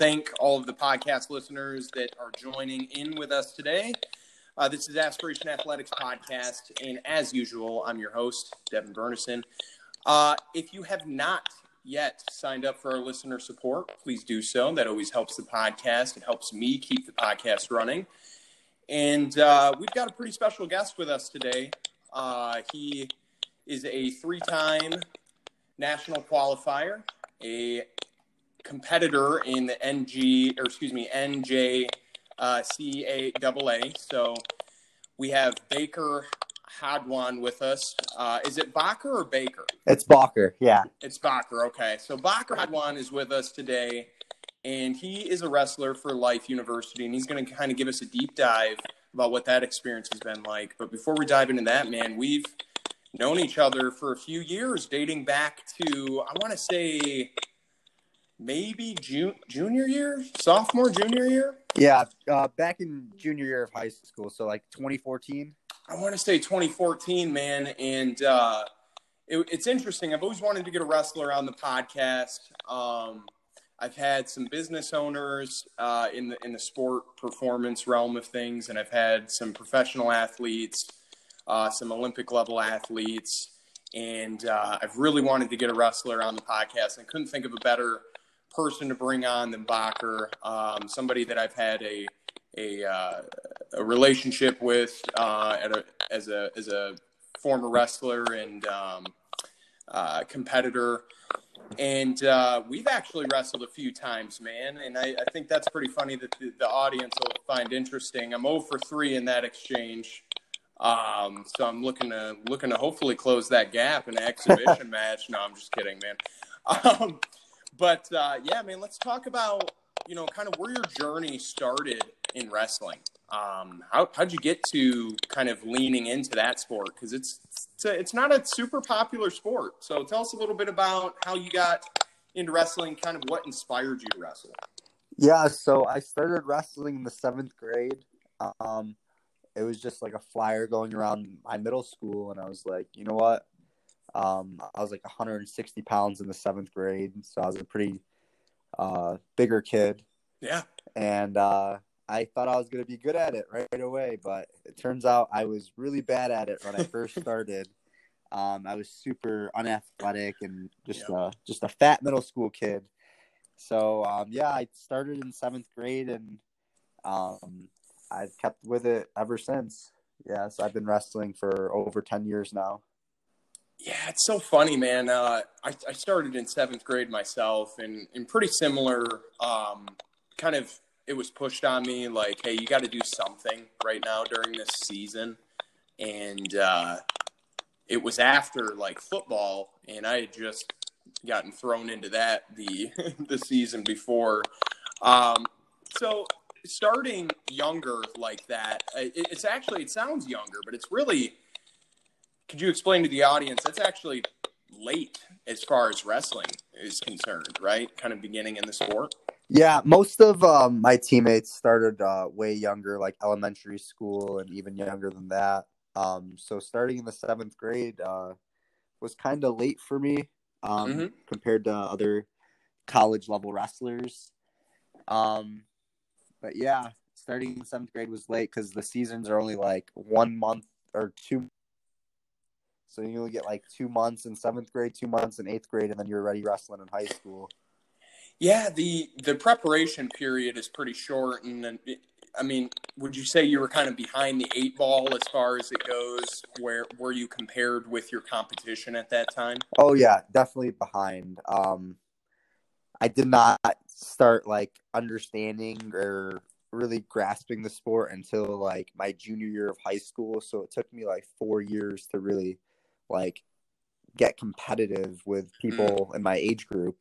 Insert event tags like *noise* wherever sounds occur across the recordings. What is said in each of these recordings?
thank all of the podcast listeners that are joining in with us today. Uh, this is Aspiration Athletics Podcast, and as usual, I'm your host, Devin Bernison. Uh, if you have not yet signed up for our listener support, please do so. That always helps the podcast. It helps me keep the podcast running. And uh, we've got a pretty special guest with us today. Uh, he is a three time national qualifier, a competitor in the NG, or excuse me, NJ uh, CAAA. So we have Baker Hadwan with us. Uh, is it Bacher or Baker? It's Bacher, yeah. It's Bacher, okay. So Bacher Hadwan is with us today, and he is a wrestler for Life University, and he's going to kind of give us a deep dive about what that experience has been like. But before we dive into that, man, we've known each other for a few years, dating back to, I want to say, maybe June, junior year, sophomore, junior year. Yeah, uh, back in junior year of high school, so like 2014. I want to say 2014, man, and uh, it, it's interesting. I've always wanted to get a wrestler on the podcast. Um, I've had some business owners uh, in the in the sport performance realm of things, and I've had some professional athletes, uh, some Olympic level athletes, and uh, I've really wanted to get a wrestler on the podcast. I couldn't think of a better person to bring on than Bacher, um, somebody that I've had a a, uh, a relationship with uh, a, as a as a former wrestler and um, uh, competitor. And uh, we've actually wrestled a few times, man. And I, I think that's pretty funny that the, the, audience will find interesting. I'm 0 for 3 in that exchange. Um, so I'm looking to looking to hopefully close that gap in an exhibition *laughs* match. No, I'm just kidding, man. Um, but uh, yeah, man, let's talk about you know kind of where your journey started in wrestling. Um, how how'd you get to kind of leaning into that sport? Because it's it's, a, it's not a super popular sport. So tell us a little bit about how you got into wrestling. Kind of what inspired you to wrestle. Yeah, so I started wrestling in the seventh grade. Um, it was just like a flyer going around my middle school, and I was like, you know what? Um, I was like 160 pounds in the seventh grade, so I was a pretty uh, bigger kid. Yeah. And uh, I thought I was going to be good at it right, away, but it turns out I was really bad at it when I first *laughs* started. Um, I was super unathletic and just yeah. uh, just a fat middle school kid. So um, yeah, I started in seventh grade and um, I've kept with it ever since. Yes, I've been wrestling for over ten years now. Yeah, it's so funny, man. Uh, I, I started in seventh grade myself, and, and pretty similar. Um, kind of, it was pushed on me like, hey, you got to do something right now during this season, and uh, it was after like football, and I had just gotten thrown into that the *laughs* the season before. Um, so starting younger like that, it, it's actually it sounds younger, but it's really could you explain to the audience that's actually late as far as wrestling is concerned, right? Kind of beginning in the sport. Yeah, most of um, my teammates started uh, way younger, like elementary school, and even younger than that. Um, so starting in the seventh grade uh, was kind of late for me um, mm-hmm. compared to other college level wrestlers. Um, but yeah, starting in seventh grade was late because the seasons are only like one month or two so you only get like two months in seventh grade, two months in eighth grade, and then you're already wrestling in high school. Yeah, the the preparation period is pretty short, and I mean, would you say you were kind of behind the eight ball as far as it goes? Where were you compared with your competition at that time? Oh yeah, definitely behind. Um, I did not start like understanding or really grasping the sport until like my junior year of high school. So it took me like four years to really like get competitive with people mm. in my age group.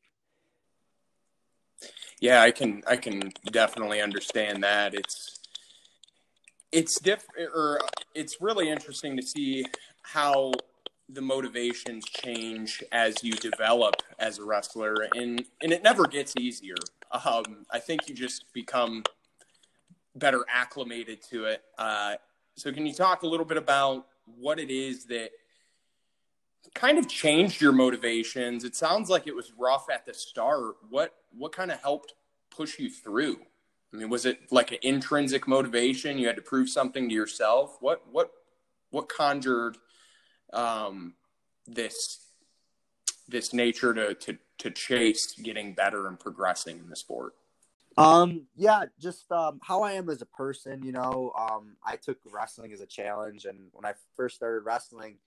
Yeah, I can I can definitely understand that. It's it's diff or it's really interesting to see how the motivations change as you develop as a wrestler and and it never gets easier. Um, I think you just become better acclimated to it. Uh, so can you talk a little bit about what it is that kind of changed your motivations. It sounds like it was rough at the start. What what kind of helped push you through? I mean, was it like an intrinsic motivation? You had to prove something to yourself. What what what conjured um, this this nature to to to chase getting better and progressing in the sport? Um, yeah, just um, how I am as a person. You know, um, I took wrestling as a challenge, and when I first started wrestling,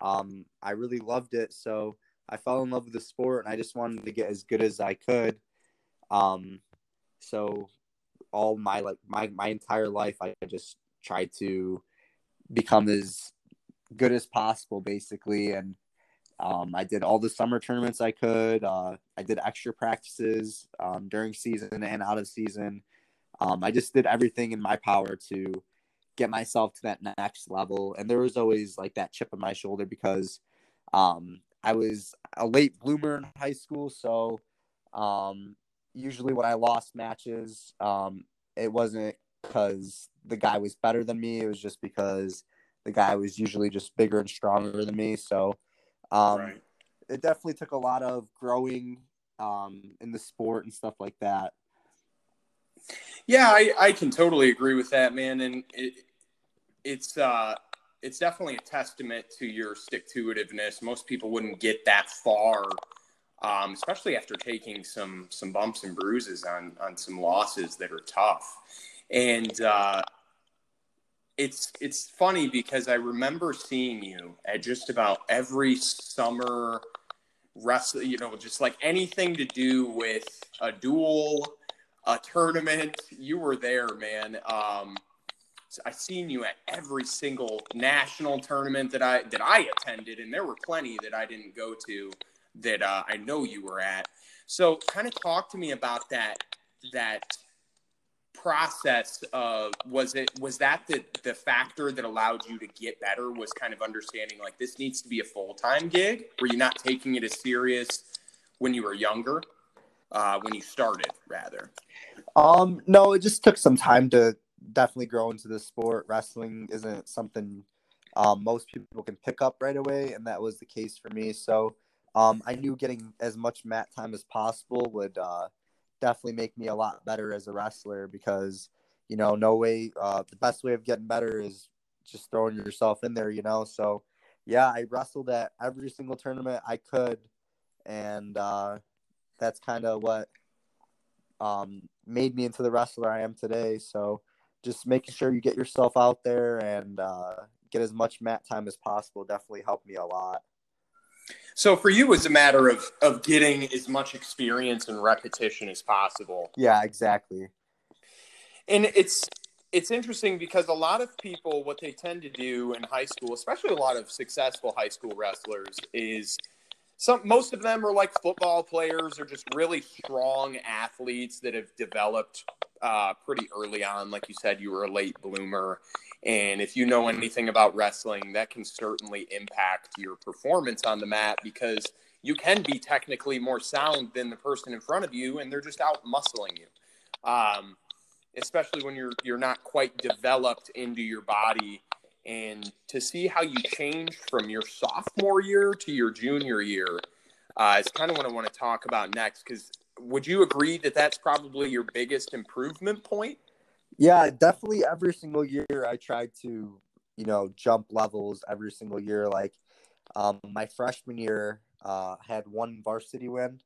um, I really loved it. So I fell in love with the sport, and I just wanted to get as good as I could. Um, so all my like my my entire life, I just tried to become as good as possible, basically, and um, I did all the summer tournaments I could. Uh, I did extra practices um, during season and out of season. Um, I just did everything in my power to get myself to that next level. And there was always like that chip on my shoulder because um, I was a late bloomer in high school. So um, usually when I lost matches, um, it wasn't because the guy was better than me. It was just because the guy was usually just bigger and stronger than me. So um, right. It definitely took a lot of growing um, in the sport and stuff like that. Yeah, I, I can totally agree with that, man. And it, it's uh, it's definitely a testament to your stick to itiveness. Most people wouldn't get that far, um, especially after taking some some bumps and bruises on on some losses that are tough. And uh, it's it's funny because I remember seeing you at just about every summer wrestle, you know, just like anything to do with a duel, a tournament. You were there, man. Um, I seen you at every single national tournament that I that I attended, and there were plenty that I didn't go to that uh, I know you were at. So, kind of talk to me about that that process of was it was that the the factor that allowed you to get better was kind of understanding like this needs to be a full-time gig? Were you not taking it as serious when you were younger? Uh, when you started rather? Um no it just took some time to definitely grow into the sport. Wrestling isn't something um, most people can pick up right away and that was the case for me. So um, i knew getting as much mat time as possible would uh, definitely make me a lot better as a wrestler because you know no way uh, the best way of getting better is just throwing yourself in there you know? So yeah i wrestled at every single tournament i could and uh, that's kind of what um, made me into the wrestler i am today. So just making sure you get yourself out there and uh, get as much mat time as possible definitely helped me a lot so for you, it's a matter of of getting as much experience and repetition as possible. Yeah, exactly. And it's it's interesting because a lot of people, what they tend to do in high school, especially a lot of successful high school wrestlers, is some most of them are like football players or just really strong athletes that have developed uh, pretty early on. Like you said, you were a late bloomer, and if you know anything about wrestling, that can certainly impact your performance on the mat because you can be technically more sound than the person in front of you, and they're just out muscling you. Um, especially when you're you're not quite developed into your body, and to see how you change from your sophomore year to your junior year uh, is kind of what I want to talk about next. Because would you agree that that's probably your biggest improvement point? Yeah, definitely. Every single year, I tried to, you know, jump levels every single year. Like, um, my freshman year, uh, had one varsity win,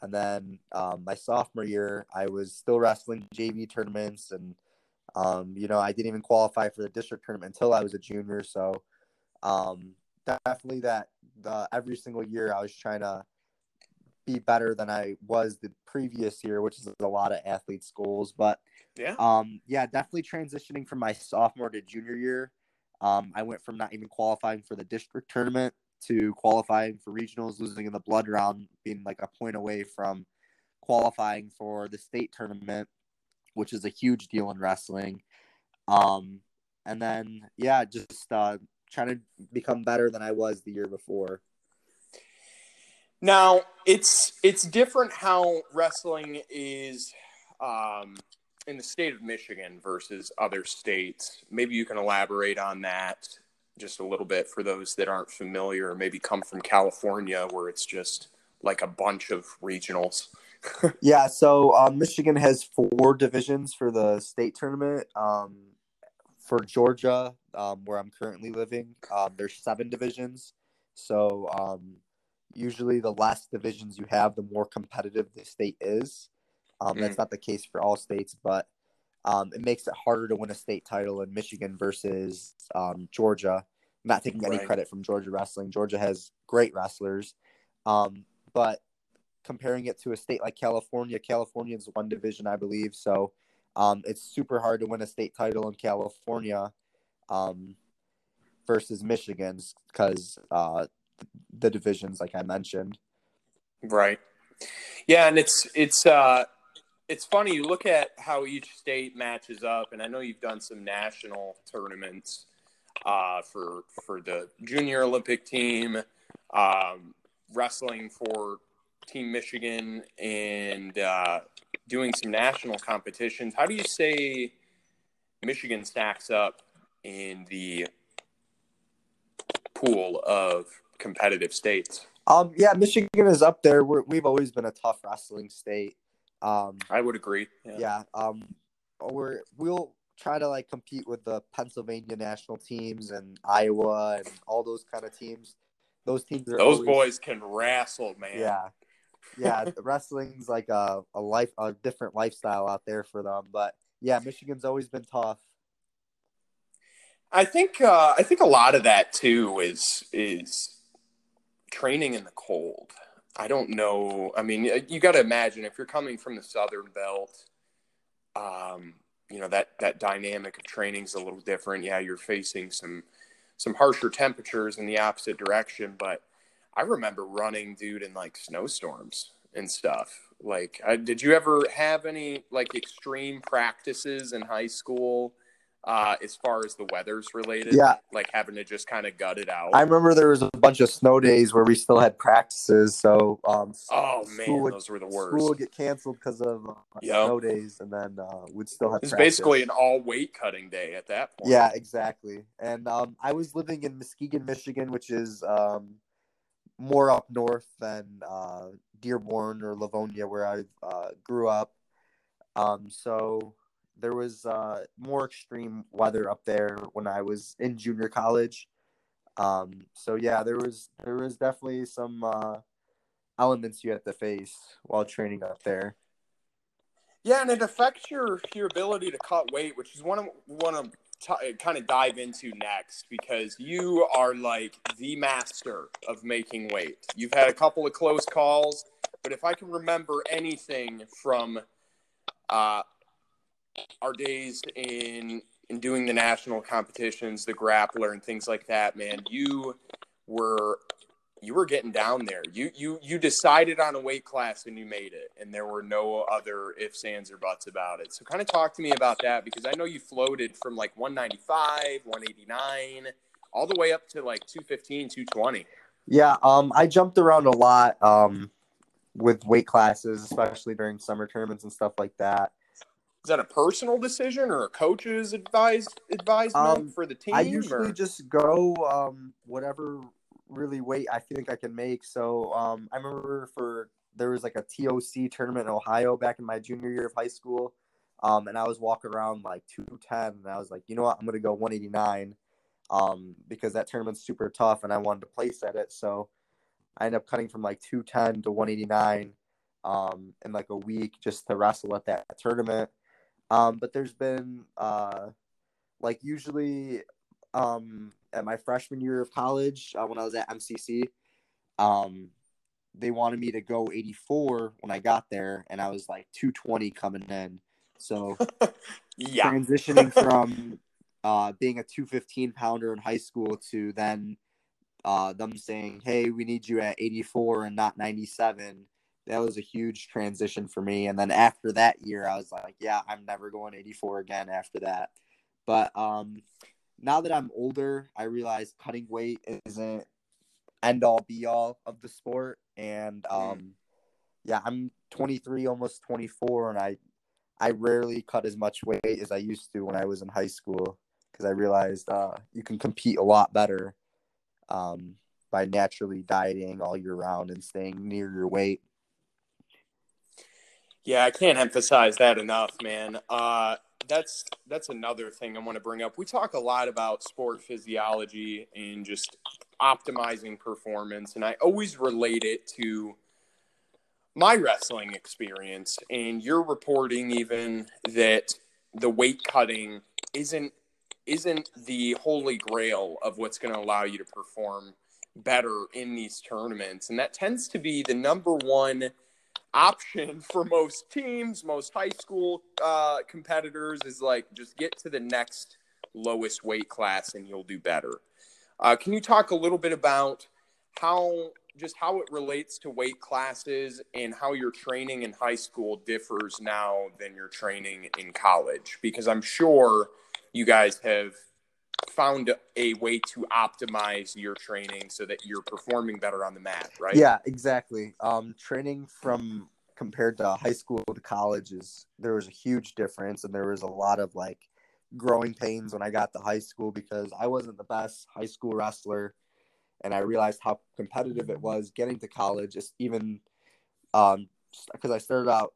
and then um, my sophomore year, I was still wrestling JV tournaments, and um, you know, I didn't even qualify for the district tournament until I was a junior. So, um, definitely that the every single year, I was trying to be better than I was the previous year, which is a lot of athletes' goals. But yeah, um, yeah, definitely transitioning from my sophomore to junior year. Um, I went from not even qualifying for the district tournament to qualifying for regionals, losing in the blood round, being like a point away from qualifying for the state tournament, which is a huge deal in wrestling. Um, and then yeah, just uh, trying to become better than I was the year before. Now it's it's different how wrestling is um, in the state of Michigan versus other states. Maybe you can elaborate on that just a little bit for those that aren't familiar, or maybe come from California where it's just like a bunch of regionals. *laughs* yeah, so um, Michigan has four divisions for the state tournament. Um, for Georgia, um, where I'm currently living, um, there's seven divisions. So um, usually, the less divisions you have, the more competitive the state is. Um, That's Mm. not the case for all states, but um, it makes it harder to win a state title in Michigan versus um, Georgia. I'm not taking any Right. credit from Georgia wrestling. Georgia has great wrestlers, um, but comparing it to a state like California, California is one division, I believe. So um, it's super hard to win a state title in California um, versus Michigan's because uh, the divisions, like I mentioned. Right. Yeah, and it's it's uh it's funny you look at how each state matches up and I know you've done some national tournaments uh for for the junior Olympic team, um wrestling for Team Michigan and uh doing some national competitions. How do you say Michigan stacks up in the pool of competitive states? Um, yeah, Michigan is up there. We're, we've always been a tough wrestling state. Um, I would agree. yeah. Um, we're we'll try to like compete with the Pennsylvania national teams and Iowa and all those kind of teams. Those teams are Those always- boys can wrestle, man. Yeah, yeah. *laughs* wrestling's like a a life a different lifestyle out there for them. But yeah, Michigan's always been tough. I think uh, I think a lot of that too is is training in the cold. I don't know. I mean, you got to imagine if you're coming from the Southern Belt, um, you know that that dynamic of training is a little different. Yeah, you're facing some some harsher temperatures in the opposite direction, but I remember running, dude, in like snowstorms and stuff. Like, I, did you ever have any like extreme practices in high school? Uh, as far as the weather's related. Yeah. Like having to just kind of gut it out. I remember there was a bunch of snow days where we still had practices. So um, oh man, would- those were the school worst. would get canceled because of uh, Yep. snow days, and then uh, we'd still have. It's basically an all weight cutting day at that point. Yeah, exactly. And um, I was living in Muskegon, Michigan, which is um, more up north than uh, Dearborn or Livonia, where I uh, grew up. Um, so there was uh, more extreme weather up there when I was in junior college. Um, so yeah, there was there was definitely some uh, elements you had to face while training up there. Yeah, and it affects your your ability to cut weight, which is one of one of kind of dive into next because you are like the master of making weight. You've had a couple of close calls, but if I can remember anything from uh, our days in in doing the national competitions, the grappler and things like that, man, you were you were getting down there. You you you decided on a weight class and you made it, and there were no other ifs, ands, or buts about it. So, kind of talk to me about that because I know you floated from like 195, 189, all the way up to like 215, 220. Yeah, um, I jumped around a lot um, with weight classes, especially during summer tournaments and stuff like that. Is that a personal decision or a coach's advised advisement Um, for the team? I usually or- just go um, whatever really weight I think I can make. So um, I remember for there was like a TOC tournament in Ohio back in my junior year of high school, um, and I was walking around like two ten, and I was like, you know what, I'm gonna go one eighty nine, um, because that tournament's super tough, and I wanted to place at it. So I ended up cutting from like two ten to one eighty nine, um, in like a week just to wrestle at that tournament. Um, but there's been uh, like usually um, at my freshman year of college uh, when I was at MCC. Um, they wanted me to go 84 when I got there, and I was like 220 coming in. So *laughs* yeah, transitioning *laughs* from uh, being a 215 pounder in high school to then uh, them saying, "Hey, we need you at 84 and not 97." That was a huge transition for me. And then after that year, I was like, "Yeah, I'm never going 84 again." After that, but um, now that I'm older, I realize cutting weight isn't end all be all of the sport. And um, yeah, I'm 23, almost 24, and I I rarely cut as much weight as I used to when I was in high school because I realized uh, you can compete a lot better um, by naturally dieting all year round and staying near your weight. Yeah, I can't emphasize that enough, man. Uh, that's that's another thing I want to bring up. We talk a lot about sport physiology and just optimizing performance, and I always relate it to my wrestling experience. And you're reporting even that the weight cutting isn't isn't the holy grail of what's going to allow you to perform better in these tournaments, and that tends to be the number one option for most teams, most high school uh, competitors is like just get to the next lowest weight class and you'll do better. Uh, can you talk a little bit about how just how it relates to weight classes and how your training in high school differs now than your training in college? Because I'm sure you guys have found a way to optimize your training so that you're performing better on the mat, right? Yeah, exactly. Um, training from compared to high school to college is there was a huge difference, and there was a lot of like growing pains when I got to high school because I wasn't the best high school wrestler, and I realized how competitive it was getting to college. Just even um, because I started out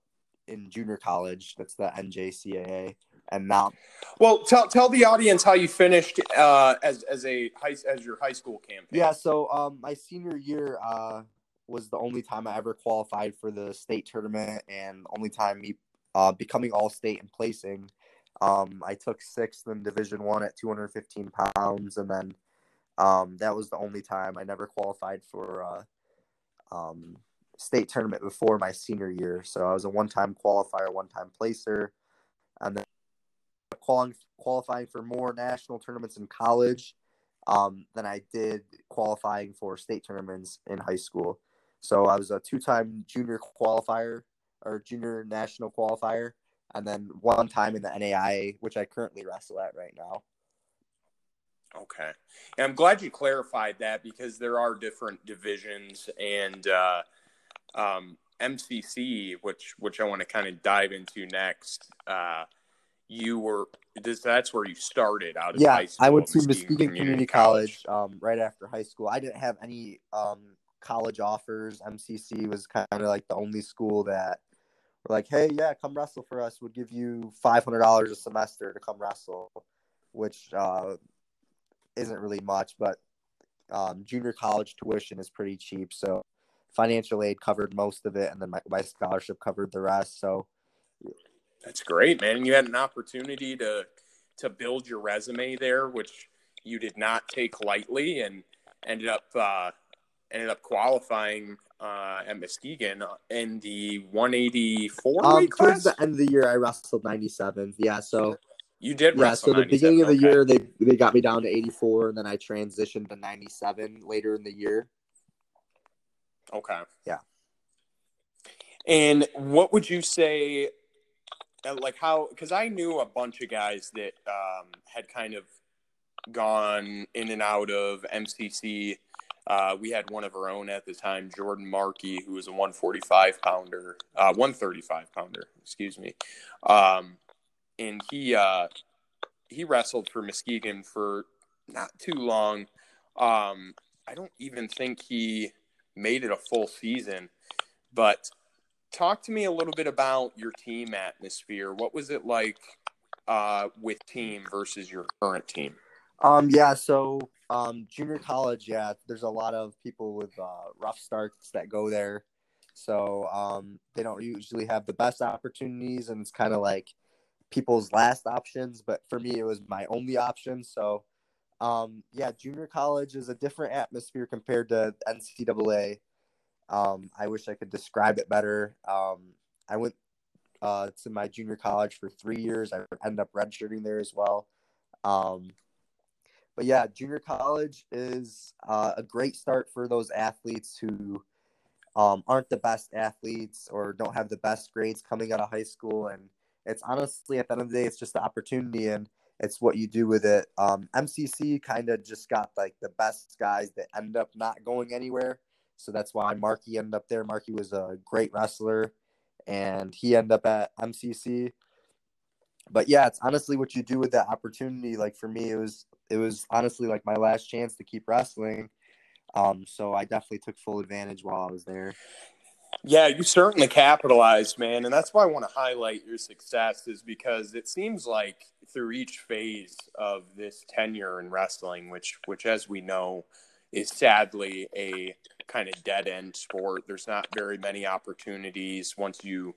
in junior college, that's the NJCAA and now. Well, tell tell the audience how you finished uh, as as a high as your high school campaign. Yeah, so um, my senior year uh, was the only time I ever qualified for the state tournament, and only time me uh, becoming all state and placing. Um, I took sixth in Division One at 215 pounds, and then um, that was the only time I never qualified for uh, um, state tournament before my senior year. So I was a one-time qualifier, one-time placer, and then qualifying for more national tournaments in college um, than I did qualifying for state tournaments in high school. So I was a two-time junior qualifier or junior national qualifier, and then one time in the NAIA, which I currently wrestle at right now. Okay, and I'm glad you clarified that because there are different divisions and uh, um, MCC, which which I want to kind of dive into next. Uh, you were this that's where you started out of yeah, high school. I went to Muskegon, Community, College, College um, right after high school. I didn't have any um, college offers. MCC was kind of like the only school that were like, "Hey, yeah, come wrestle for us. Would give you five hundred dollars a semester to come wrestle," which uh, isn't really much, but um, junior college tuition is pretty cheap. So financial aid covered most of it, and then my, my scholarship covered the rest. So that's great, man. You had an opportunity to to build your resume there, which you did not take lightly, and ended up uh, ended up qualifying uh, at Muskegon in the 184 um, Towards the end of the year, I wrestled 97. Yeah, so you did. Yeah, so the beginning of the okay. year, they they got me down to 84, and then I transitioned to 97 later in the year. Okay. Yeah. And what would you say like how because I knew a bunch of guys that um, had kind of gone in and out of MCC. Uh, we had one of our own at the time, Jordan Markey, who was a 145 pounder, uh, 135 pounder, excuse me, um, and he uh, he wrestled for Muskegon for not too long. Um, I don't even think he made it a full season, but talk to me a little bit about your team atmosphere. What was it like uh, with team versus your current team? Um, yeah, so um, junior college, yeah, there's a lot of people with uh, rough starts that go there. So um, they don't usually have the best opportunities, and it's kind of like people's last options. But for me, it was my only option. So um, yeah, junior college is a different atmosphere compared to NCAA. Um, I wish I could describe it better. Um, I went uh, to my junior college for three years. I ended up redshirting there as well. Um, but yeah, junior college is uh, a great start for those athletes who um, aren't the best athletes or don't have the best grades coming out of high school. And it's honestly, at the end of the day, it's just the opportunity and it's what you do with it. Um, MCC kind of just got like the best guys that end up not going anywhere. So that's why Markey ended up there. Markey was a great wrestler, and he ended up at MCC. But yeah, it's honestly what you do with that opportunity. Like for me, it was it was honestly like my last chance to keep wrestling. Um, so I definitely took full advantage while I was there. Yeah, you certainly capitalized, man, and that's why I want to highlight your success is because it seems like through each phase of this tenure in wrestling, which which as we know is sadly a kind of dead end sport. There's not very many opportunities once you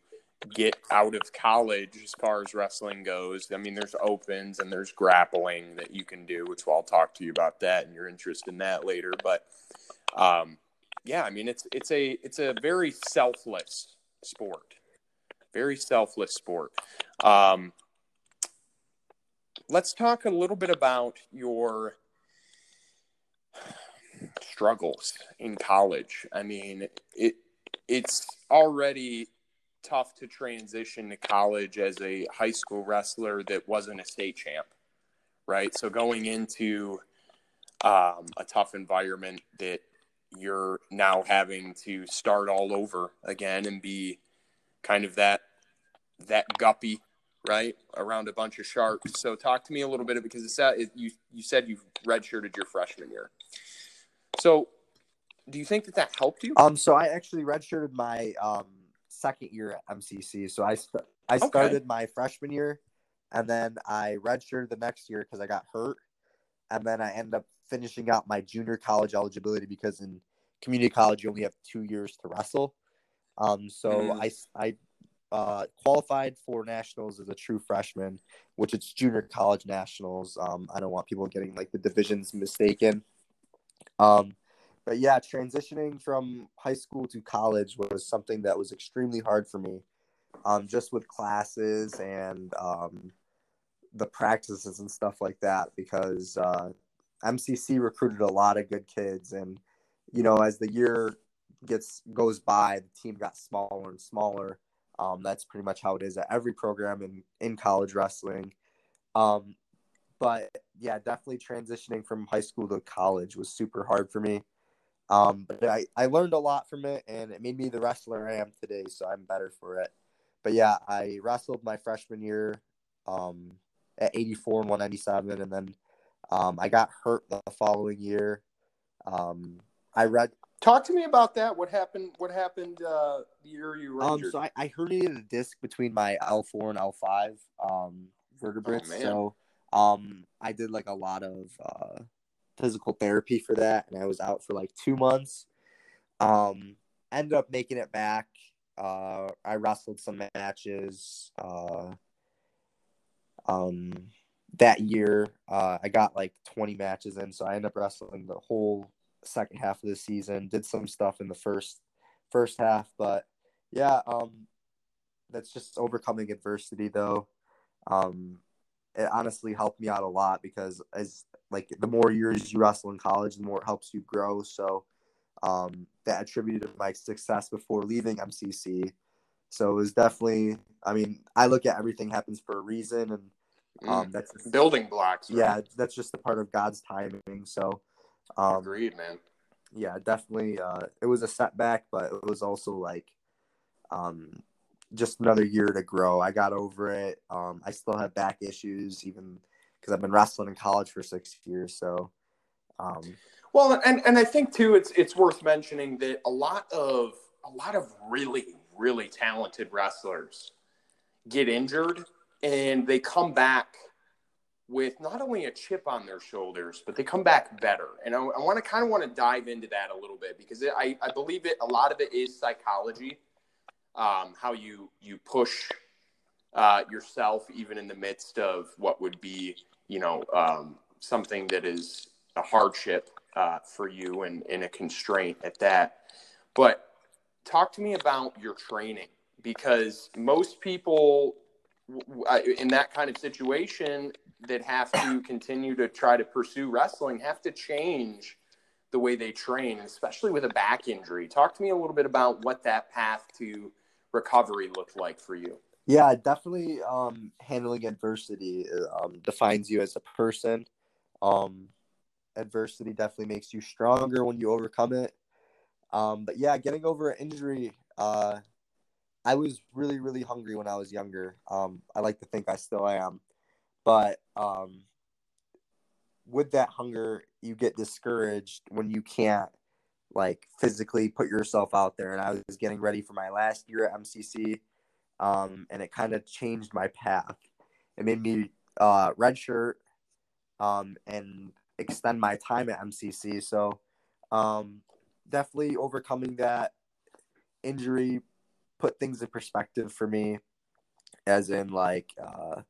get out of college as far as wrestling goes. I mean, there's opens and there's grappling that you can do, which I'll talk to you about that and your interest in that later. But um, yeah, I mean, it's it's a it's a very selfless sport, very selfless sport. Um, let's talk a little bit about your struggles in college. I mean, it it's already tough to transition to college as a high school wrestler that wasn't a state champ, right? So going into um, a tough environment that you're now having to start all over again and be kind of that that guppy right around a bunch of sharks so talk to me a little bit because it's that you you said you've redshirted your freshman year so do you think that that helped you um so i actually redshirted my um second year at mcc so i st- i started okay. my freshman year and then i redshirted the next year because i got hurt and then i ended up finishing out my junior college eligibility because in community college you only have two years to wrestle. Um, so mm. I I uh, qualified for nationals as a true freshman, which it's junior college nationals. Um, I don't want people getting like the divisions mistaken. Um, but yeah, transitioning from high school to college was something that was extremely hard for me, um, just with classes and um, the practices and stuff like that. Because uh, MCC recruited a lot of good kids, and you know, as the year gets goes by, the team got smaller and smaller. Um, that's pretty much how it is at every program in in college wrestling. Um, but yeah, definitely transitioning from high school to college was super hard for me. Um, but I, I learned a lot from it and it made me the wrestler I am today, so I'm better for it. But yeah, I wrestled my freshman year um, at 84 and 197, and then um, I got hurt the following year. Um, I read. Talk to me about that. What happened? What happened uh, the year you were um, injured? So I, I herniated a disc between my L four and L five um vertebrae. Oh, so um, I did like a lot of uh, physical therapy for that, and I was out for like two months. Um, ended up making it back. Uh, I wrestled some matches. Uh, um, that year, uh, I got like 20 matches in, so I ended up wrestling the whole second half of the season. Did some stuff in the first first half, but yeah, um, that's just overcoming adversity though. Um, it honestly helped me out a lot because as like the more years you wrestle in college, the more it helps you grow. So um, that attributed to my success before leaving MCC. So it was definitely. I mean, I look at everything happens for a reason, and um, mm. that's building blocks. Right? Yeah, that's just a part of God's timing. So um, Agreed, man. Yeah, definitely. Uh, it was a setback, but it was also like um, just another year to grow. I got over it. Um, I still have back issues, even because I've been wrestling in college for six years. So, um, well, and and I think too, it's it's worth mentioning that a lot of a lot of really really talented wrestlers get injured and they come back with not only a chip on their shoulders, but they come back better. And I, I want to kind of want to dive into that a little bit because it, I, I believe it. A lot of it is psychology, um, how you you push uh, yourself even in the midst of what would be you know um, something that is a hardship uh, for you and, and a constraint at that. But talk to me about your training because most people in that kind of situation that have to continue to try to pursue wrestling have to change the way they train, especially with a back injury. Talk to me a little bit about what that path to recovery looked like for you. Yeah, definitely. Um, handling adversity um, defines you as a person. Um, adversity definitely makes you stronger when you overcome it. Um, but yeah, getting over an injury. Uh, I was really, really hungry when I was younger. Um, I like to think I still am. But um, with that hunger, you get discouraged when you can't like physically put yourself out there. And I was getting ready for my last year at MCC, um, and it kind of changed my path. It made me uh, redshirt um, and extend my time at MCC. So um, definitely overcoming that injury put things in perspective for me, as in like uh,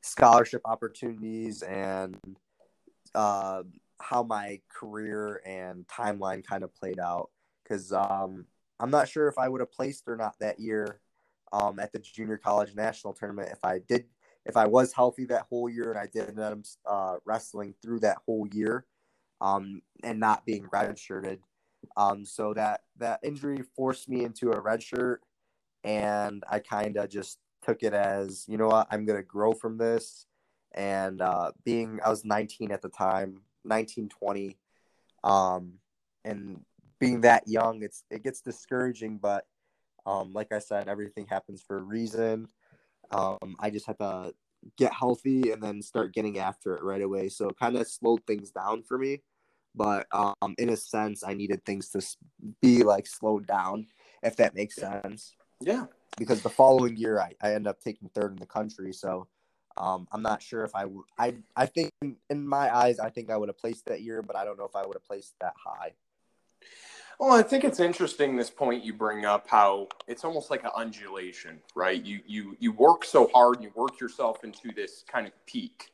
scholarship opportunities and uh, how my career and timeline kind of played out. Because um, I'm not sure if I would have placed or not that year um, at the junior college national tournament if I did if I was healthy that whole year and I did end up uh, wrestling through that whole year um, and not being redshirted. Um, so that that injury forced me into a red shirt, and I kind of just took it as you know what I'm gonna grow from this. And uh, being I was 19 at the time, 19, 20, um, and being that young, it's it gets discouraging. But um, like I said, everything happens for a reason. Um, I just had to get healthy and then start getting after it right away. So it kind of slowed things down for me. But um, in a sense, I needed things to be like slowed down, if that makes sense. Yeah. Because the following year, I, I ended up taking third in the country. So um, I'm not sure if I I I think in my eyes, I think I would have placed that year, but I don't know if I would have placed that high. Well, I think it's interesting this point you bring up how it's almost like an undulation, right? You you you work so hard, you work yourself into this kind of peak,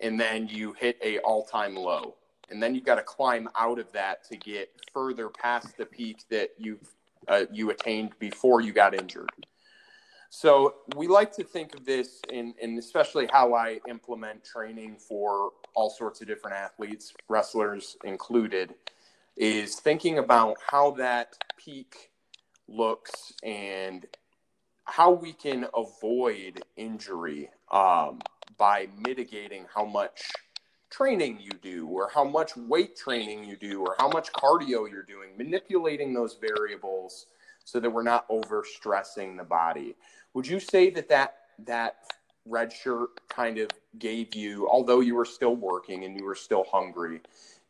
and then you hit a all-time low, and then you've got to climb out of that to get further past the peak that you've uh, you attained before you got injured. So we like to think of this in especially how I implement training for all sorts of different athletes, wrestlers included is thinking about how that peak looks and how we can avoid injury um, by mitigating how much training you do or how much weight training you do or how much cardio you're doing manipulating those variables so that we're not overstressing the body would you say that that that red shirt kind of gave you although you were still working and you were still hungry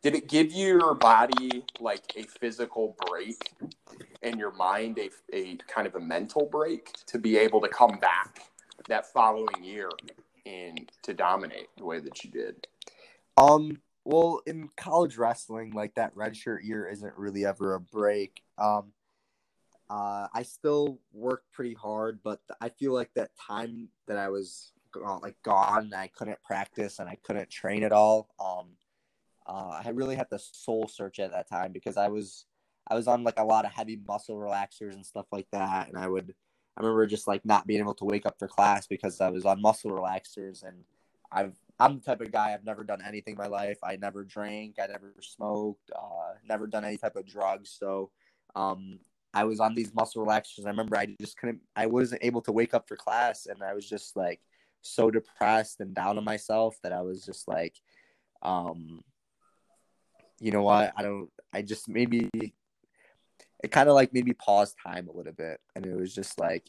did it give your body like a physical break and your mind a, a kind of a mental break to be able to come back that following year and to dominate the way that you did? Um, well, in college wrestling, like that redshirt year isn't really ever a break. Um, uh, I still worked pretty hard, but I feel like that time that I was gone, like gone, I couldn't practice and I couldn't train at all. Um, uh, I really had to soul search at that time because I was I was on like a lot of heavy muscle relaxers and stuff like that, and I would I remember just like not being able to wake up for class because I was on muscle relaxers, and I've I'm the type of guy I've never done anything in my life. I never drank, I never smoked, uh, never done any type of drugs. So um, I was on these muscle relaxers. I remember I just couldn't, I wasn't able to wake up for class, and I was just like so depressed and down on myself that I was just like, um, you know what? I don't. I just maybe it kind of like maybe pause time a little bit, and it was just like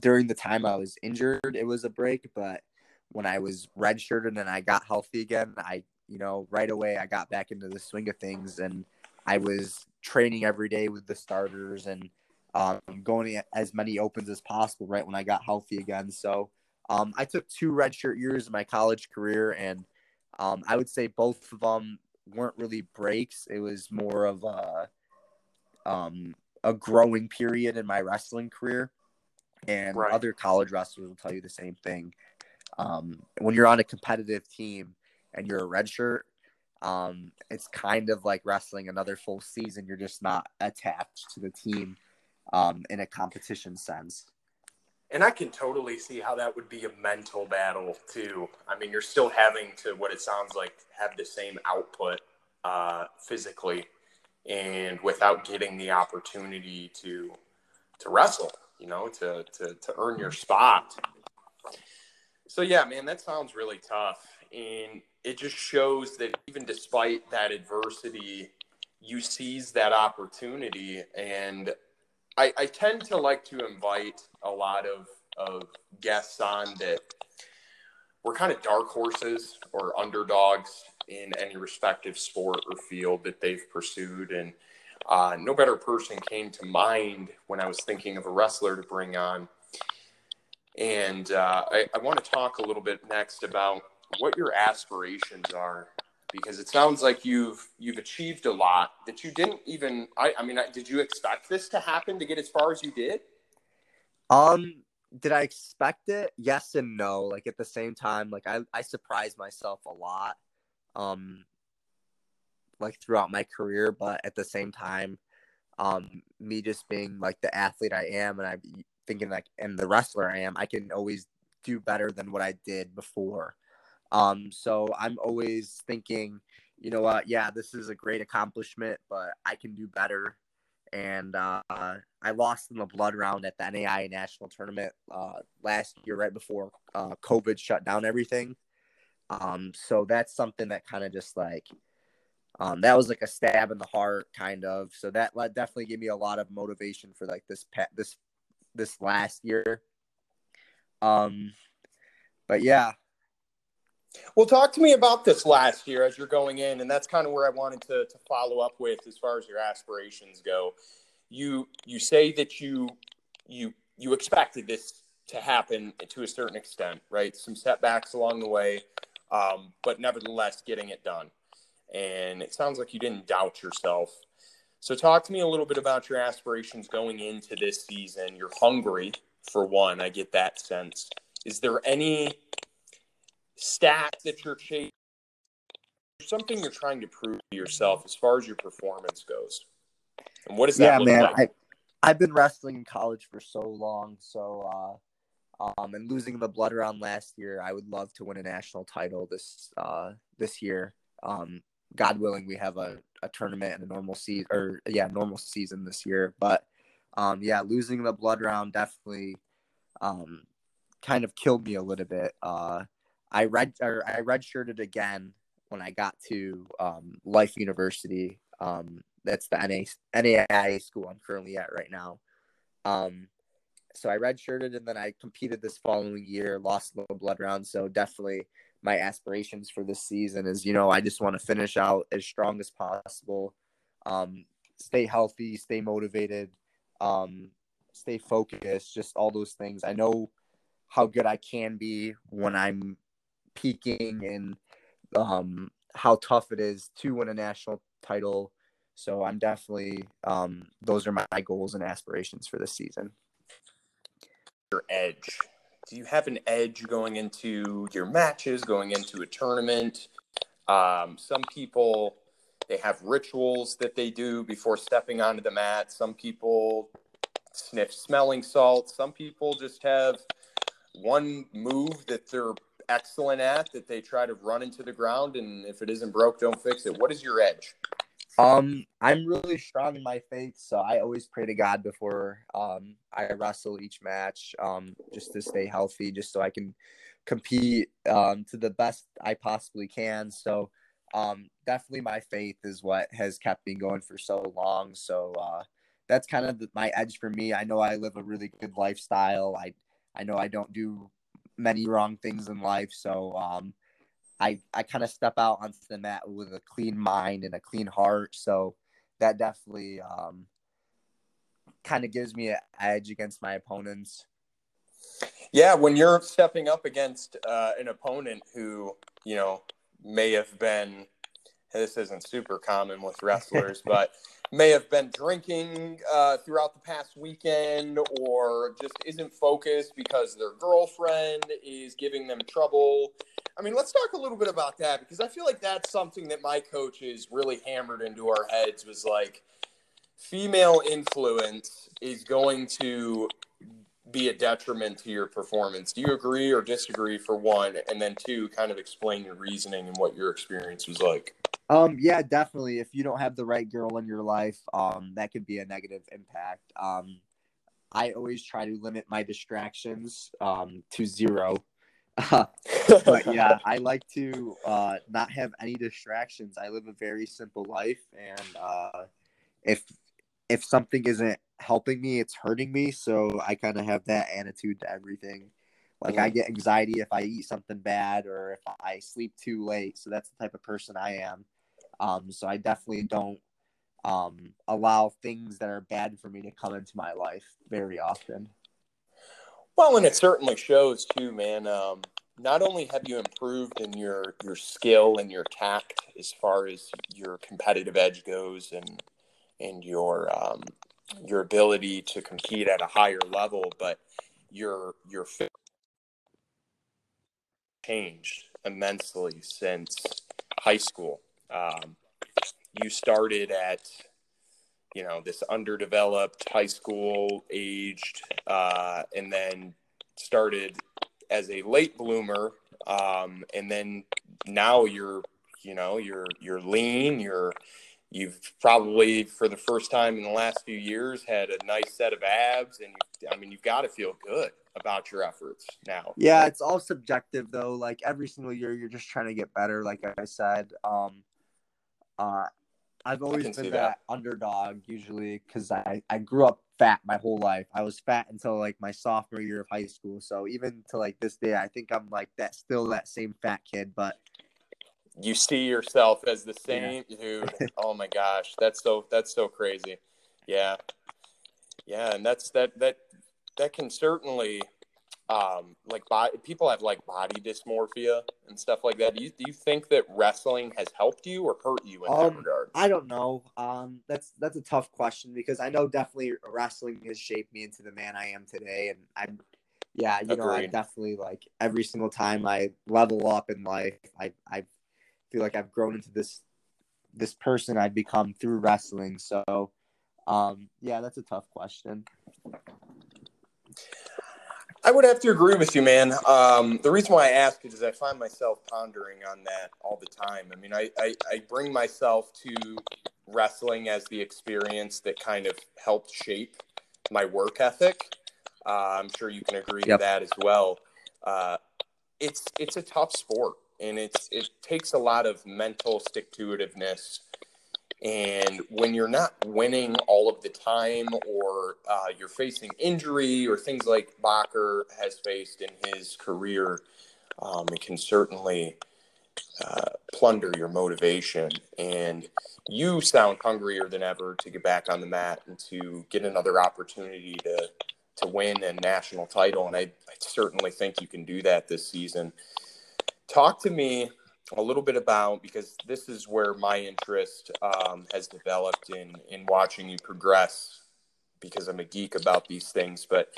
during the time I was injured, it was a break, but when I was redshirted and I got healthy again, I you know right away I got back into the swing of things, and I was training every day with the starters and um, going as many opens as possible right when I got healthy again. So um, I took two redshirt years in my college career, and um, I would say both of them weren't really breaks. It was more of a um, a growing period in my wrestling career. And right. other college wrestlers will tell you the same thing. Um, when you're on a competitive team and you're a redshirt, um, it's kind of like wrestling another full season. You're just not attached to the team um, in a competition sense. And I can totally see how that would be a mental battle too. I mean, you're still having to what it sounds like have the same output uh, physically, and without getting the opportunity to to wrestle, you know, to to to earn your spot. So yeah, man, that sounds really tough, and it just shows that even despite that adversity, you seize that opportunity and I, I tend to like to invite a lot of, of guests on that were kind of dark horses or underdogs in any respective sport or field that they've pursued. And Uh, no better person came to mind when I was thinking of a wrestler to bring on. And uh, I, I want to talk a little bit next about what your aspirations are because it sounds like you've you've achieved a lot that you didn't even I, I mean did you expect this to happen to get as far as you did? Um did i expect it? Yes and no. Like at the same time like i i surprised myself a lot um like throughout my career but at the same time um me just being like the athlete i am and I'm thinking like and the wrestler i am i can always do better than what i did before um, so I'm always thinking, you know what, yeah, this is a great accomplishment, but I can do better. And uh, I lost in the blood round at the NAI national tournament uh, last year, right before uh, COVID shut down everything. Um, so that's something that kind of just like um, that was like a stab in the heart, kind of. So that definitely gave me a lot of motivation for like this pet this this last year. Um, but yeah, well, talk to me about this last year as you're going in, and that's kind of where I wanted to, to follow up with as far as your aspirations go. You you say that you you you expected this to happen to a certain extent, right? Some setbacks along the way, um, but nevertheless getting it done. And it sounds like you didn't doubt yourself. So, talk to me a little bit about your aspirations going into this season. You're hungry, for one. I get that sense. Is there any stat that you're chasing, something you're trying to prove to yourself as far as your performance goes. And what does that yeah, man, like? I, I've been wrestling in college for so long, so uh, um, and losing the blood round last year, I would love to win a national title this uh, this year. Um, God willing, we have a, a tournament and a normal season, or yeah, normal season this year. But um, yeah, losing the blood round definitely um, kind of killed me a little bit. Uh, I read or I redshirted again when I got to um, Life University. Um, that's the NA, NAIA school I'm currently at right now. Um, so I redshirted and then I competed this following year, lost the blood round. So definitely my aspirations for this season is, you know, I just want to finish out as strong as possible, um, stay healthy, stay motivated, um, stay focused, just all those things. I know how good I can be when I'm peaking and um, how tough it is to win a national title. So I'm definitely um, those are my goals and aspirations for this season. Your edge. Do you have an edge going into your matches, going into a tournament? Um, some people they have rituals that they do before stepping onto the mat. Some people sniff smelling salts. Some people just have one move that they're excellent at that they try to run into the ground and if it isn't broke don't fix it. What is your edge? Um i'm really strong in my faith so i always pray to god before um i wrestle each match um just to stay healthy just so i can compete um to the best i possibly can. So um definitely my faith is what has kept me going for so long. So uh that's kind of my edge for me. I know i live a really good lifestyle. I i know i don't do many wrong things in life. So um, I I kind of step out onto the mat with a clean mind and a clean heart. So that definitely um, kind of gives me an edge against my opponents. Yeah, when you're stepping up against uh, an opponent who you know may have been this isn't super common with *laughs* wrestlers, but may have been drinking uh, throughout the past weekend or just isn't focused because their girlfriend is giving them trouble. I mean, let's talk a little bit about that because I feel like that's something that my coaches really hammered into our heads was like female influence is going to be a detriment to your performance. Do you agree or disagree for one? And then two, kind of explain your reasoning and what your experience was like. Um, yeah, definitely. If you don't have the right girl in your life, um, that could be a negative impact. Um, I always try to limit my distractions um, to zero. *laughs* but yeah, I like to uh, not have any distractions. I live a very simple life, and uh, if if something isn't helping me, it's hurting me. So I kind of have that attitude to everything. Like I get anxiety if I eat something bad or if I sleep too late. So that's the type of person I am. Um, so I definitely don't um, allow things that are bad for me to come into my life very often. Well, and it certainly shows too, man. Um, not only have you improved in your your skill and your tact as far as your competitive edge goes, and and your um, your ability to compete at a higher level, but your your fit changed immensely since high school. Um, you started at you know this underdeveloped high school aged uh, and then started as a late bloomer um, and then now you're you know you're you're lean you're you've probably for the first time in the last few years had a nice set of abs and i mean you've got to feel good about your efforts now. Yeah it's all subjective though. Like every single year you're just trying to get better like i said. Um uh I've always been that, that, underdog usually because I, I grew up fat my whole life. I was fat until like my sophomore year of high school. So even to like this day, I think I'm like that still that same fat kid. But you see yourself as the same yeah. dude. *laughs* oh my gosh, that's so that's so crazy. Yeah, yeah, and that's that that that can certainly um, like body, people have like body dysmorphia and stuff like that. Do you, do you think that wrestling has helped you or hurt you in um, that regard? I don't know. Um, that's that's a tough question because I know definitely wrestling has shaped me into the man I am today, and I'm yeah, you Agreed. know, I definitely like every single time I level up in life, I I feel like I've grown into this this person I've become through wrestling. So, um, yeah, that's a tough question. I would have to agree with you, man. Um, the reason why I ask is I find myself pondering on that all the time. I mean, I, I, I bring myself to wrestling as the experience that kind of helped shape my work ethic. Uh, I'm sure you can agree yep. to that as well. Uh, it's it's a tough sport, and it's it takes a lot of mental stick to itiveness and when you're not winning all of the time, or uh, you're facing injury, or things like Bacher has faced in his career, um, it can certainly uh, plunder your motivation. And you sound hungrier than ever to get back on the mat and to get another opportunity to to win a national title. And I, I certainly think you can do that this season. Talk to me a little bit about because this is where my interest um, has developed in in watching you progress because I'm a geek about these things. But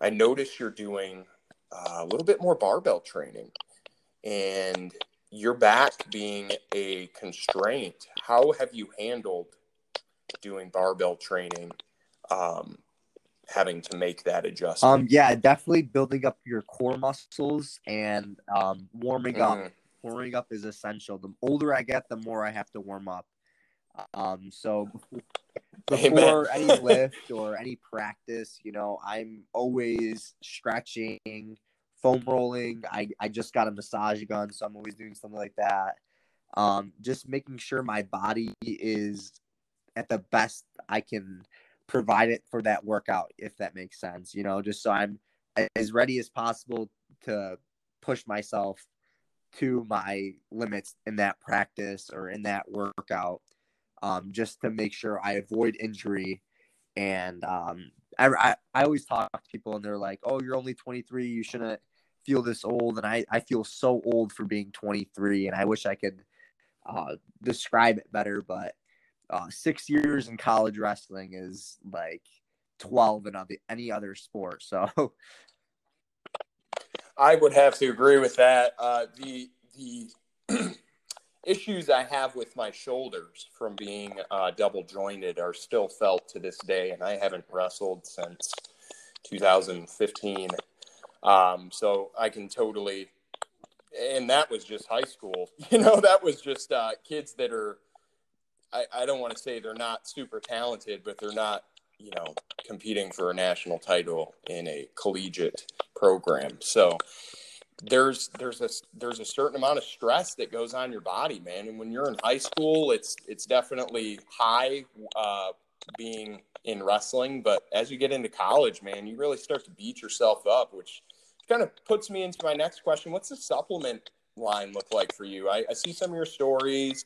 I notice you're doing uh, a little bit more barbell training, and your back being a constraint. How have you handled doing barbell training? Um, having to make that adjustment. Um, yeah, definitely building up your core muscles and um, warming mm. up warming up is essential. The older I get, the more I have to warm up. Um, so *laughs* before any lift or any practice, you know, I'm always stretching, foam rolling. I, I just got a massage gun, so I'm always doing something like that. Um, just making sure my body is at the best I can provide it for that workout, if that makes sense. You know, just so I'm as ready as possible to push myself to my limits in that practice or in that workout um, just to make sure I avoid injury. And um, I, I, I always talk to people and they're like, oh, you're only 23. You shouldn't feel this old. And I, I feel so old for being 23. And I wish I could uh, describe it better. But uh, six years in college wrestling is like 12 in any other sport. *laughs* So I would have to agree with that. Uh, the the *clears throat* issues I have with my shoulders from being uh, double jointed are still felt to this day, and I haven't wrestled since 2015. Um, so I can totally, and that was just high school. *laughs* You know, that was just uh, kids that are. I, I don't want to say they're not super talented, but they're not you know competing for a national title in a collegiate program. So there's there's a there's a certain amount of stress that goes on your body man. And when you're in high school it's it's definitely high uh, being in wrestling. But as you get into college man you really start to beat yourself up which kind of puts me into my next question. What's the supplement line look like for you? I, I see some of your stories.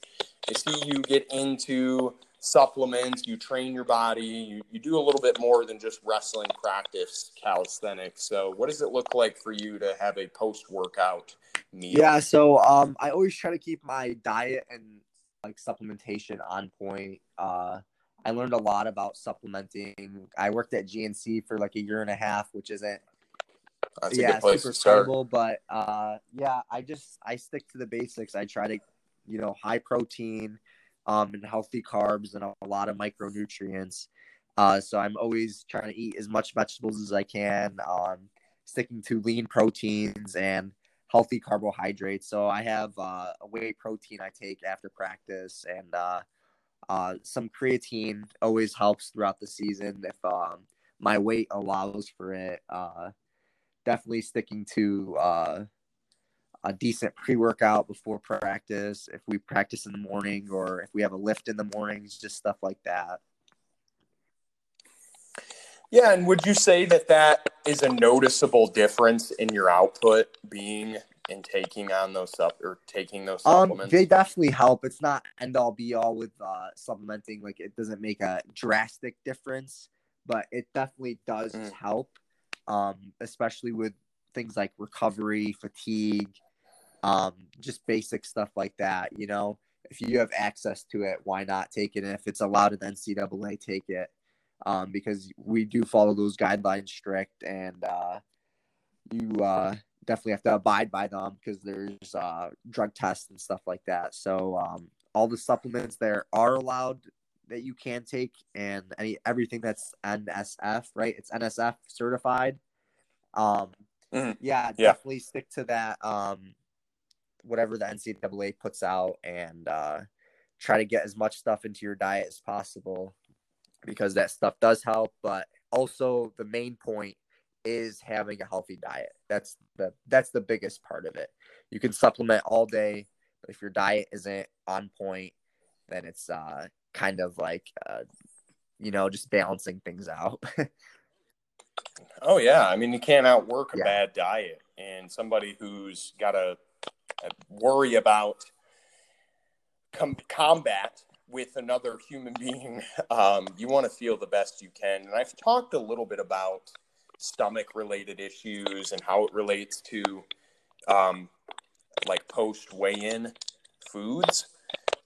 I see you get into supplements, you train your body, you, you do a little bit more than just wrestling practice calisthenics. So, what does it look like for you to have a post workout meal? Yeah, so um, I always try to keep my diet and like supplementation on point. Uh, I learned a lot about supplementing. I worked at GNC for like a year and a half, which isn't That's yeah a good place super to start. stable, but uh, yeah, I just I stick to the basics. I try to you know high protein, um, and healthy carbs and a, lot of micronutrients. Uh, so I'm always trying to eat as much vegetables as I can. Um, sticking to lean proteins and healthy carbohydrates. So I have uh, a whey protein I take after practice, and uh, uh, some creatine always helps throughout the season if um, my weight allows for it. Uh, definitely sticking to uh, a decent pre workout before practice. If we practice in the morning or if we have a lift in the mornings, just stuff like that. Yeah, and would you say that that is a noticeable difference in your output being and taking on those sup or taking those Um, supplements? they definitely help. It's not end all be all with uh, supplementing. Like it doesn't make a drastic difference, but it definitely does Mm. help. Um, especially with things like recovery, fatigue, um, just basic stuff like that. You know, if you have access to it, why not take it? And if it's allowed in NCAA, take it. Um, because we do follow those guidelines strict, and uh, you uh, definitely have to abide by them because there's uh, drug tests and stuff like that. So um, all the supplements there are allowed that you can take, and any everything that's NSF, right? It's NSF certified. Um, Mhm. yeah, Yeah. definitely stick to that. Um, whatever the NCAA puts out, and uh, try to get as much stuff into your diet as possible because that stuff does help. But also, the main point is having a healthy diet. That's the that's the biggest part of it. You can supplement all day, but if your diet isn't on point, then it's uh kind of like uh you know just balancing things out. *laughs* Oh yeah, I mean you can't outwork a Yeah. bad diet, and somebody who's got to worry about com- combat with another human being. *laughs* Um, you want to feel the best you can, and I've talked a little bit about stomach-related issues and how it relates to um, like post weigh-in foods.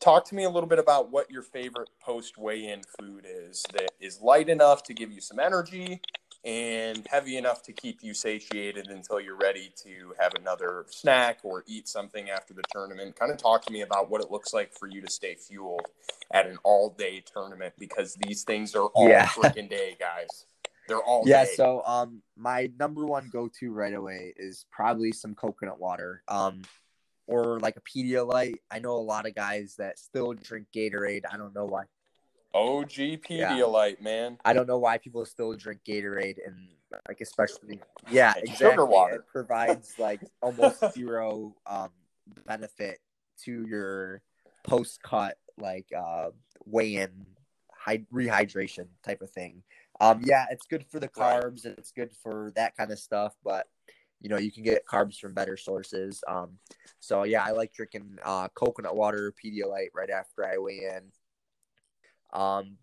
Talk to me a little bit about what your favorite post weigh-in food is that is light enough to give you some energy and heavy enough to keep you satiated until you're ready to have another snack or eat something after the tournament. Kind of talk to me about what it looks like for you to stay fueled at an all day tournament because these things are all Yeah. freaking day, guys. They're all yeah, day. so um my number one go to right away is probably some coconut water. Um or like a Pedialyte. I know a lot of guys that still drink Gatorade. I don't know why. OG Pedialyte, man. I don't know why people still drink Gatorade and like especially yeah, And exactly. sugar water. It provides like almost *laughs* zero um benefit to your post cut like uh weigh in hy- rehydration type of thing. Um yeah, it's good for the carbs and it's good for that kind of stuff, but you know, you can get carbs from better sources. Um so yeah, I like drinking uh coconut water, Pedialyte right after I weigh in. Um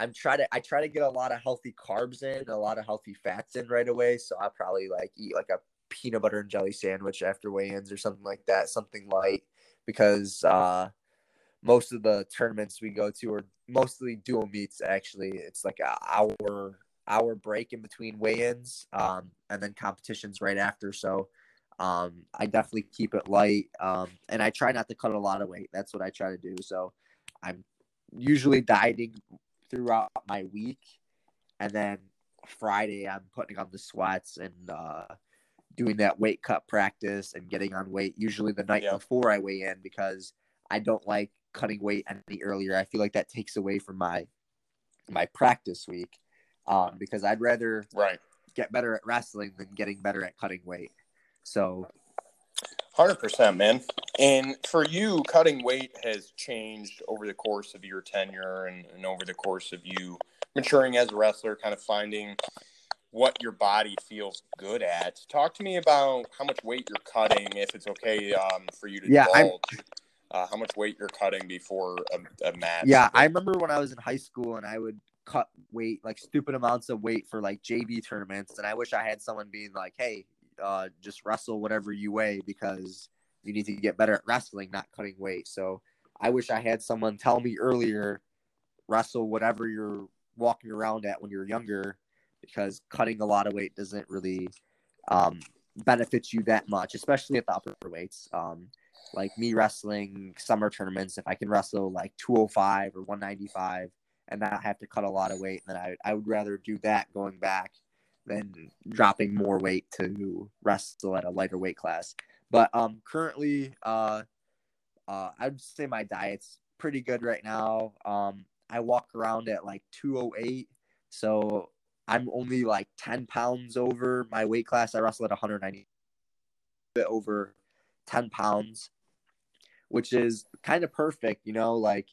I'm try to I try to get a lot of healthy carbs in, a lot of healthy fats in right away. So I'll probably like eat like a peanut butter and jelly sandwich after weigh-ins or something like that, something light, because uh, most of the tournaments we go to are mostly dual meets. Actually, it's like a hour hour break in between weigh-ins, um, and then competitions right after. So um, I definitely keep it light, um, and I try not to cut a lot of weight. That's what I try to do. So I'm usually dieting throughout my week, and then Friday I'm putting on the sweats and uh, doing that weight cut practice and getting on weight. Usually the night Yeah. before I weigh in because I don't like cutting weight any earlier. I feel like that takes away from my my practice week. Um, because I'd rather Right. get better at wrestling than getting better at cutting weight. So Hundred percent, man. And for you, cutting weight has changed over the course of your tenure and, and over the course of you maturing as a wrestler, kind of finding what your body feels good at. Talk to me about how much weight you're cutting, if it's okay um, for you to Yeah, uh, how much weight you're cutting before a, a match. Yeah, I remember when I was in high school and I would cut weight, like stupid amounts of weight for like JV tournaments, and I wish I had someone being like, "Hey, uh, just wrestle whatever you weigh because you need to get better at wrestling, not cutting weight." So I wish I had someone tell me earlier, wrestle whatever you're walking around at when you're younger, because cutting a lot of weight doesn't really um, benefit you that much, especially at the upper weights. Um, like me wrestling summer tournaments, if I can wrestle like 205 or 195 and not have to cut a lot of weight, then I, I would rather do that going back than dropping more weight to wrestle at a lighter weight class. But um, currently, uh, uh, I'd say my diet's pretty good right now. Um, I walk around at like 208, so I'm only like 10 pounds over my weight class. I wrestle at 190, bit over 10 pounds, which is kind of perfect, you know, like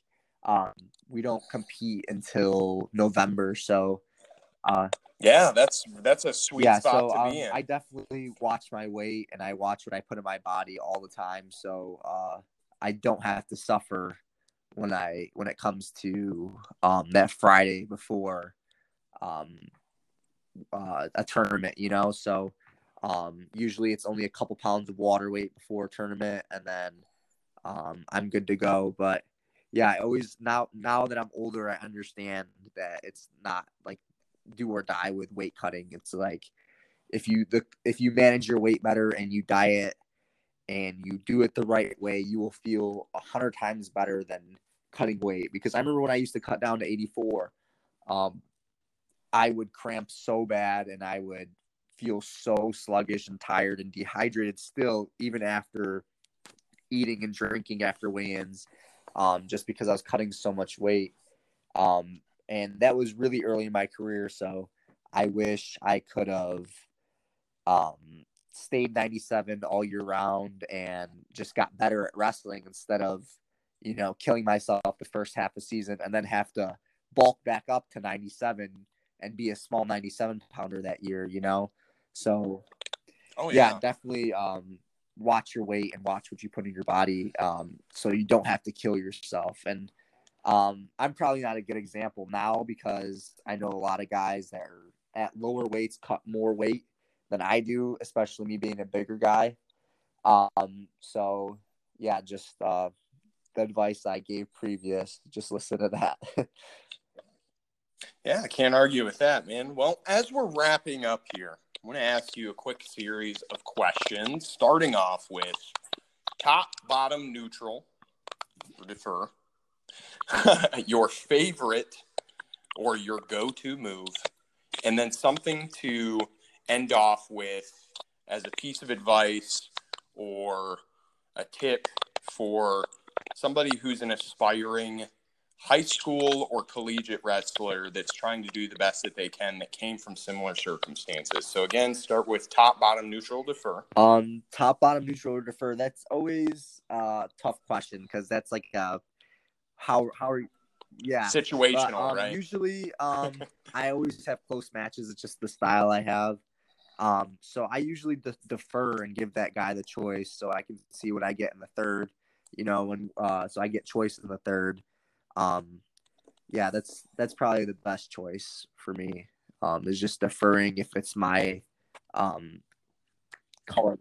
um, we don't compete until November. So, uh, yeah, that's that's a sweet yeah, spot so, to um, be in. I definitely watch my weight and I watch what I put in my body all the time, so uh, I don't have to suffer when I when it comes to um, that Friday before um, uh, a tournament. You know, so um, usually it's only a couple pounds of water weight before a tournament, and then um, I'm good to go. But yeah, I always now now that I'm older, I understand that it's not like do or die with weight cutting. It's like if you the if you manage your weight better and you diet and you do it the right way, you will feel a hundred times better than cutting weight. Because I remember when I used to cut down to 84, um, I would cramp so bad and I would feel so sluggish and tired and dehydrated still, even after eating and drinking after weigh-ins, um, just because I was cutting so much weight. Um, and that was really early in my career, so I wish I could have um, stayed 97 all year round and just got better at wrestling instead of, you know, killing myself the first half of season and then have to bulk back up to 97 and be a small 97 pounder that year, you know? So, oh, yeah. yeah definitely um, watch your weight and watch what you put in your body um, so you don't have to kill yourself. And um, I'm probably not a good example now because I know a lot of guys that are at lower weights cut more weight than I do, especially me being a bigger guy. Um, so, yeah, just uh, the advice I gave previous, just listen to that. *laughs* yeah, I can't argue with that, man. Well, as we're wrapping up here, I'm going to ask you a quick series of questions, starting off with top, bottom, neutral, or defer, *laughs* your favorite or your go to move, and then something to end off with as a piece of advice or a tip for somebody who's an aspiring high school or collegiate wrestler that's trying to do the best that they can that came from similar circumstances. So again, start with top, bottom, neutral, defer. Um, top, bottom, neutral, defer. That's always a tough question because that's like uh, how how are you? Yeah, situational, but, um, right? Usually, um, *laughs* I always have close matches. It's just the style I have. Um, so I usually de- defer and give that guy the choice so I can see what I get in the third. You know, and uh, so I get choice in the third um, yeah, that's that's probably the best choice for me. Um, is just deferring if it's my um color.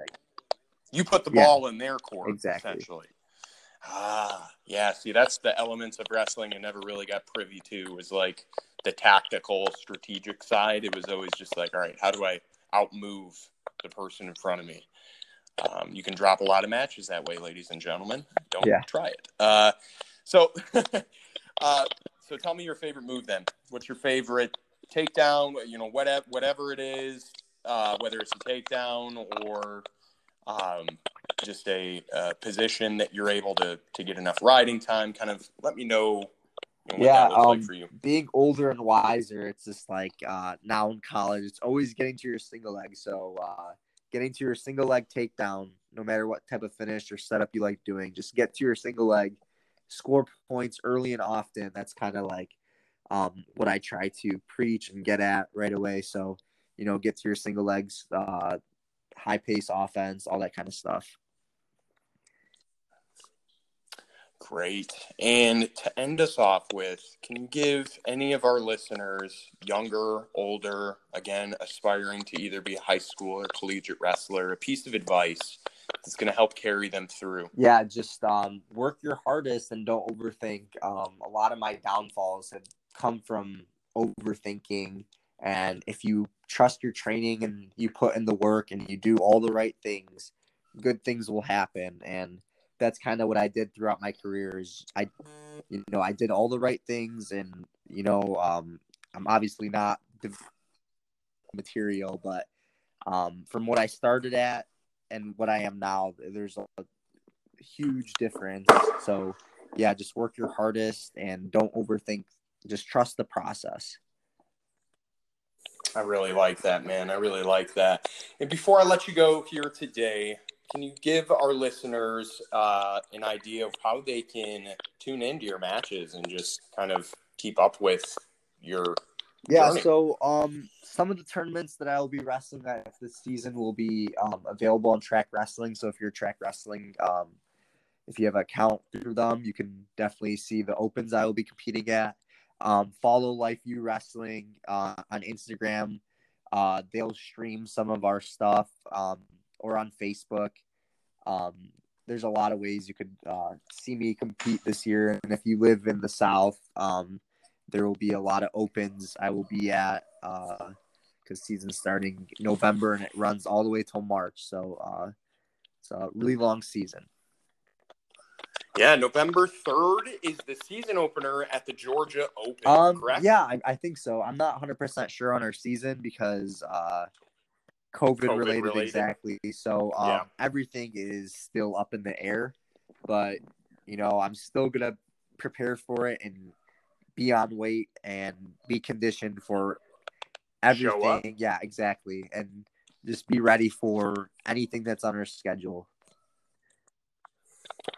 You put the yeah, ball in their court, exactly. essentially. Ah, yeah. See, that's the elements of wrestling I never really got privy to. Was like the tactical, strategic side. It was always just like, all right, how do I outmove the person in front of me? Um, you can drop a lot of matches that way, ladies and gentlemen. Don't yeah. try it. Uh, so, *laughs* uh, so tell me your favorite move then. What's your favorite takedown? You know, whatever whatever it is, uh, whether it's a takedown or um, just a, a, position that you're able to to get enough riding time. Kind of let me know. You know, yeah, um, like for you. being older and wiser, it's just like uh, now in college, it's always getting to your single leg. So uh, getting to your single leg takedown, no matter what type of finish or setup you like doing, just get to your single leg score points early and often. That's kind of like um, what I try to preach and get at right away. So, you know, get to your single legs, uh, high pace offense, all that kind of stuff. Great. And to end us off with, can you give any of our listeners, younger, older, again, aspiring to either be a high school or collegiate wrestler, a piece of advice that's going to help carry them through? Yeah, just um, work your hardest and don't overthink. Um, a lot of my downfalls have come from overthinking. And if you trust your training and you put in the work and you do all the right things, good things will happen. And that's kind of what I did throughout my career. Is I, you know, I did all the right things, and you know, um, I'm obviously not the material, but um, from what I started at and what I am now, there's a huge difference. So, yeah, just work your hardest and don't overthink. Just trust the process. I really like that, man. I really like that. And before I let you go here today, can you give our listeners uh, an idea of how they can tune into your matches and just kind of keep up with your yeah journey? so um some of the tournaments that i will be wrestling at this season will be um, available on track wrestling. So if you're track wrestling um if you have an account through them you can definitely see the opens i will be competing at. Um follow Life U wrestling uh, on instagram. Uh they'll stream some of our stuff. Um or on Facebook. Um, there's a lot of ways you could uh, see me compete this year. And if you live in the South, um, there will be a lot of opens I will be at because uh, season's starting November and it runs all the way till March. So uh, it's a really long season. Yeah, November 3rd is the season opener at the Georgia Open. Um, correct? yeah, I, I, think so. I'm not 100% sure on our season because uh, COVID, COVID related, related, exactly. So um, yeah. everything is still up in the air, but you know I'm still gonna prepare for it and be on weight and be conditioned for everything. Yeah, exactly, and just be ready for anything that's on our schedule.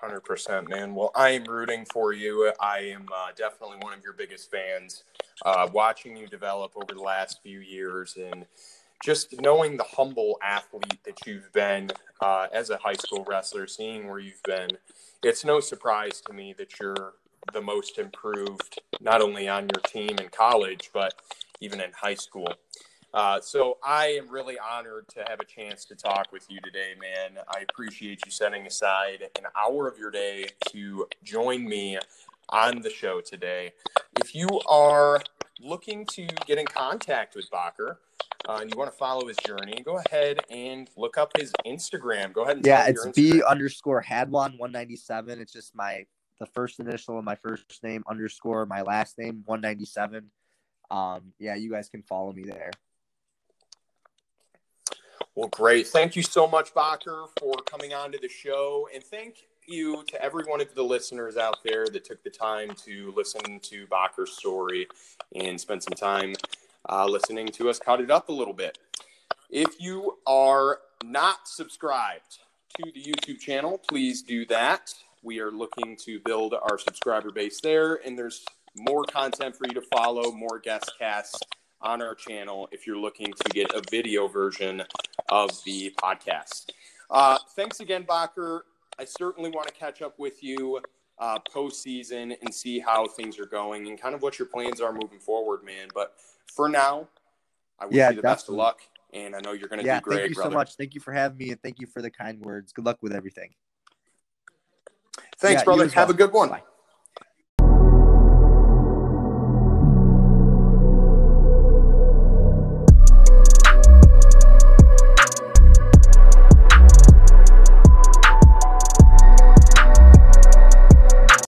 Hundred percent, man. Well, I am rooting for you. I am uh, definitely one of your biggest fans. Uh, watching you develop over the last few years and just knowing the humble athlete that you've been uh, as a high school wrestler, seeing where you've been, it's no surprise to me that you're the most improved, not only on your team in college, but even in high school. Uh, so I am really honored to have a chance to talk with you today, man. I appreciate you setting aside an hour of your day to join me on the show today. If you are looking to get in contact with Bacher, uh, and you want to follow his journey, go ahead and look up his Instagram. Go ahead and yeah, it's B underscore Hadwan one ninety seven. It's just my the first initial of my first name underscore my last name one ninety seven. Um, yeah, you guys can follow me there. Well, great. Thank you so much, Bacher, for coming on to the show, and thank you to every one of the listeners out there that took the time to listen to Bacher's story and spend some time uh, listening to us cut it up a little bit. If you are not subscribed to the YouTube channel, please do that. We are looking to build our subscriber base there, and there's more content for you to follow, more guest casts on our channel if you're looking to get a video version of the podcast. Uh, thanks again, Bacher. I certainly want to catch up with you uh, postseason and see how things are going and kind of what your plans are moving forward, man. But for now, I wish yeah, you the definitely. best of luck, and I know you're going to yeah, do great. Thank you brother. so much. Thank you for having me, and thank you for the kind words. Good luck with everything. Thanks, yeah, brother. Have well. a good one. Bye.